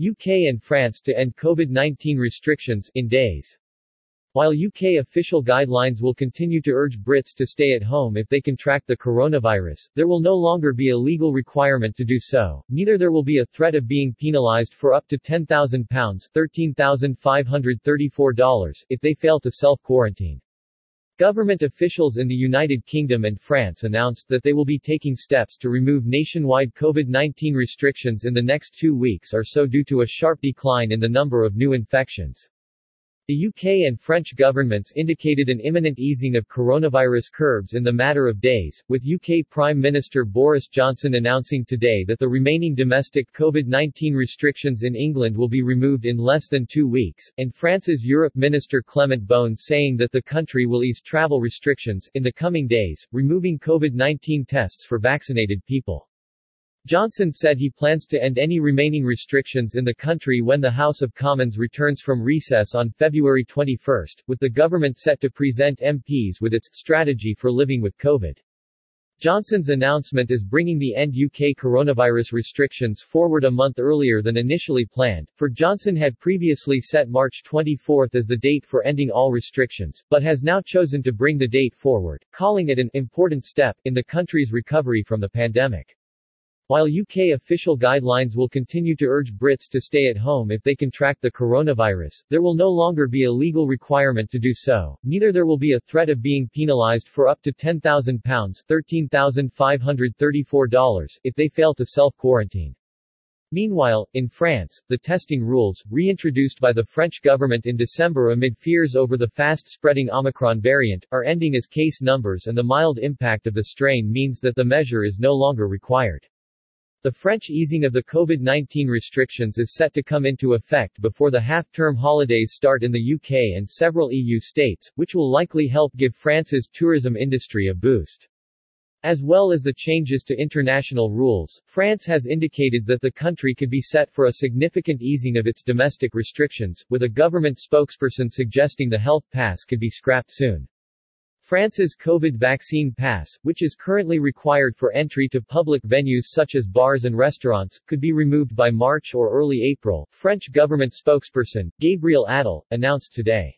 UK and France to end COVID-19 restrictions in days. While UK official guidelines will continue to urge Brits to stay at home if they contract the coronavirus, there will no longer be a legal requirement to do so, neither there will be a threat of being penalised for up to £10,000 $13,534 if they fail to self-quarantine. Government officials in the United Kingdom and France announced that they will be taking steps to remove nationwide COVID-19 restrictions in the next two weeks or so due to a sharp decline in the number of new infections. The UK and French governments indicated an imminent easing of coronavirus curbs in the matter of days, with UK Prime Minister Boris Johnson announcing today that the remaining domestic COVID-19 restrictions in England will be removed in less than two weeks, and France's Europe Minister Clement Beaune saying that the country will ease travel restrictions in the coming days, removing COVID-19 tests for vaccinated people. Johnson said he plans to end any remaining restrictions in the country when the House of Commons returns from recess on February 21, with the government set to present MPs with its strategy for living with COVID. Johnson's announcement is bringing the end UK coronavirus restrictions forward a month earlier than initially planned, for Johnson had previously set March 24 as the date for ending all restrictions, but has now chosen to bring the date forward, calling it an important step in the country's recovery from the pandemic. While UK official guidelines will continue to urge Brits to stay at home if they contract the coronavirus, there will no longer be a legal requirement to do so, neither there will be a threat of being penalised for up to £10,000 $13,534 if they fail to self-quarantine. Meanwhile, in France, the testing rules, reintroduced by the French government in December amid fears over the fast-spreading Omicron variant, are ending as case numbers and the mild impact of the strain means that the measure is no longer required. The French easing of the COVID-19 restrictions is set to come into effect before the half-term holidays start in the UK and several EU states, which will likely help give France's tourism industry a boost. As well as the changes to international rules, France has indicated that the country could be set for a significant easing of its domestic restrictions, with a government spokesperson suggesting the health pass could be scrapped soon. France's COVID vaccine pass, which is currently required for entry to public venues such as bars and restaurants, could be removed by March or early April, French government spokesperson, Gabriel Attal, announced today.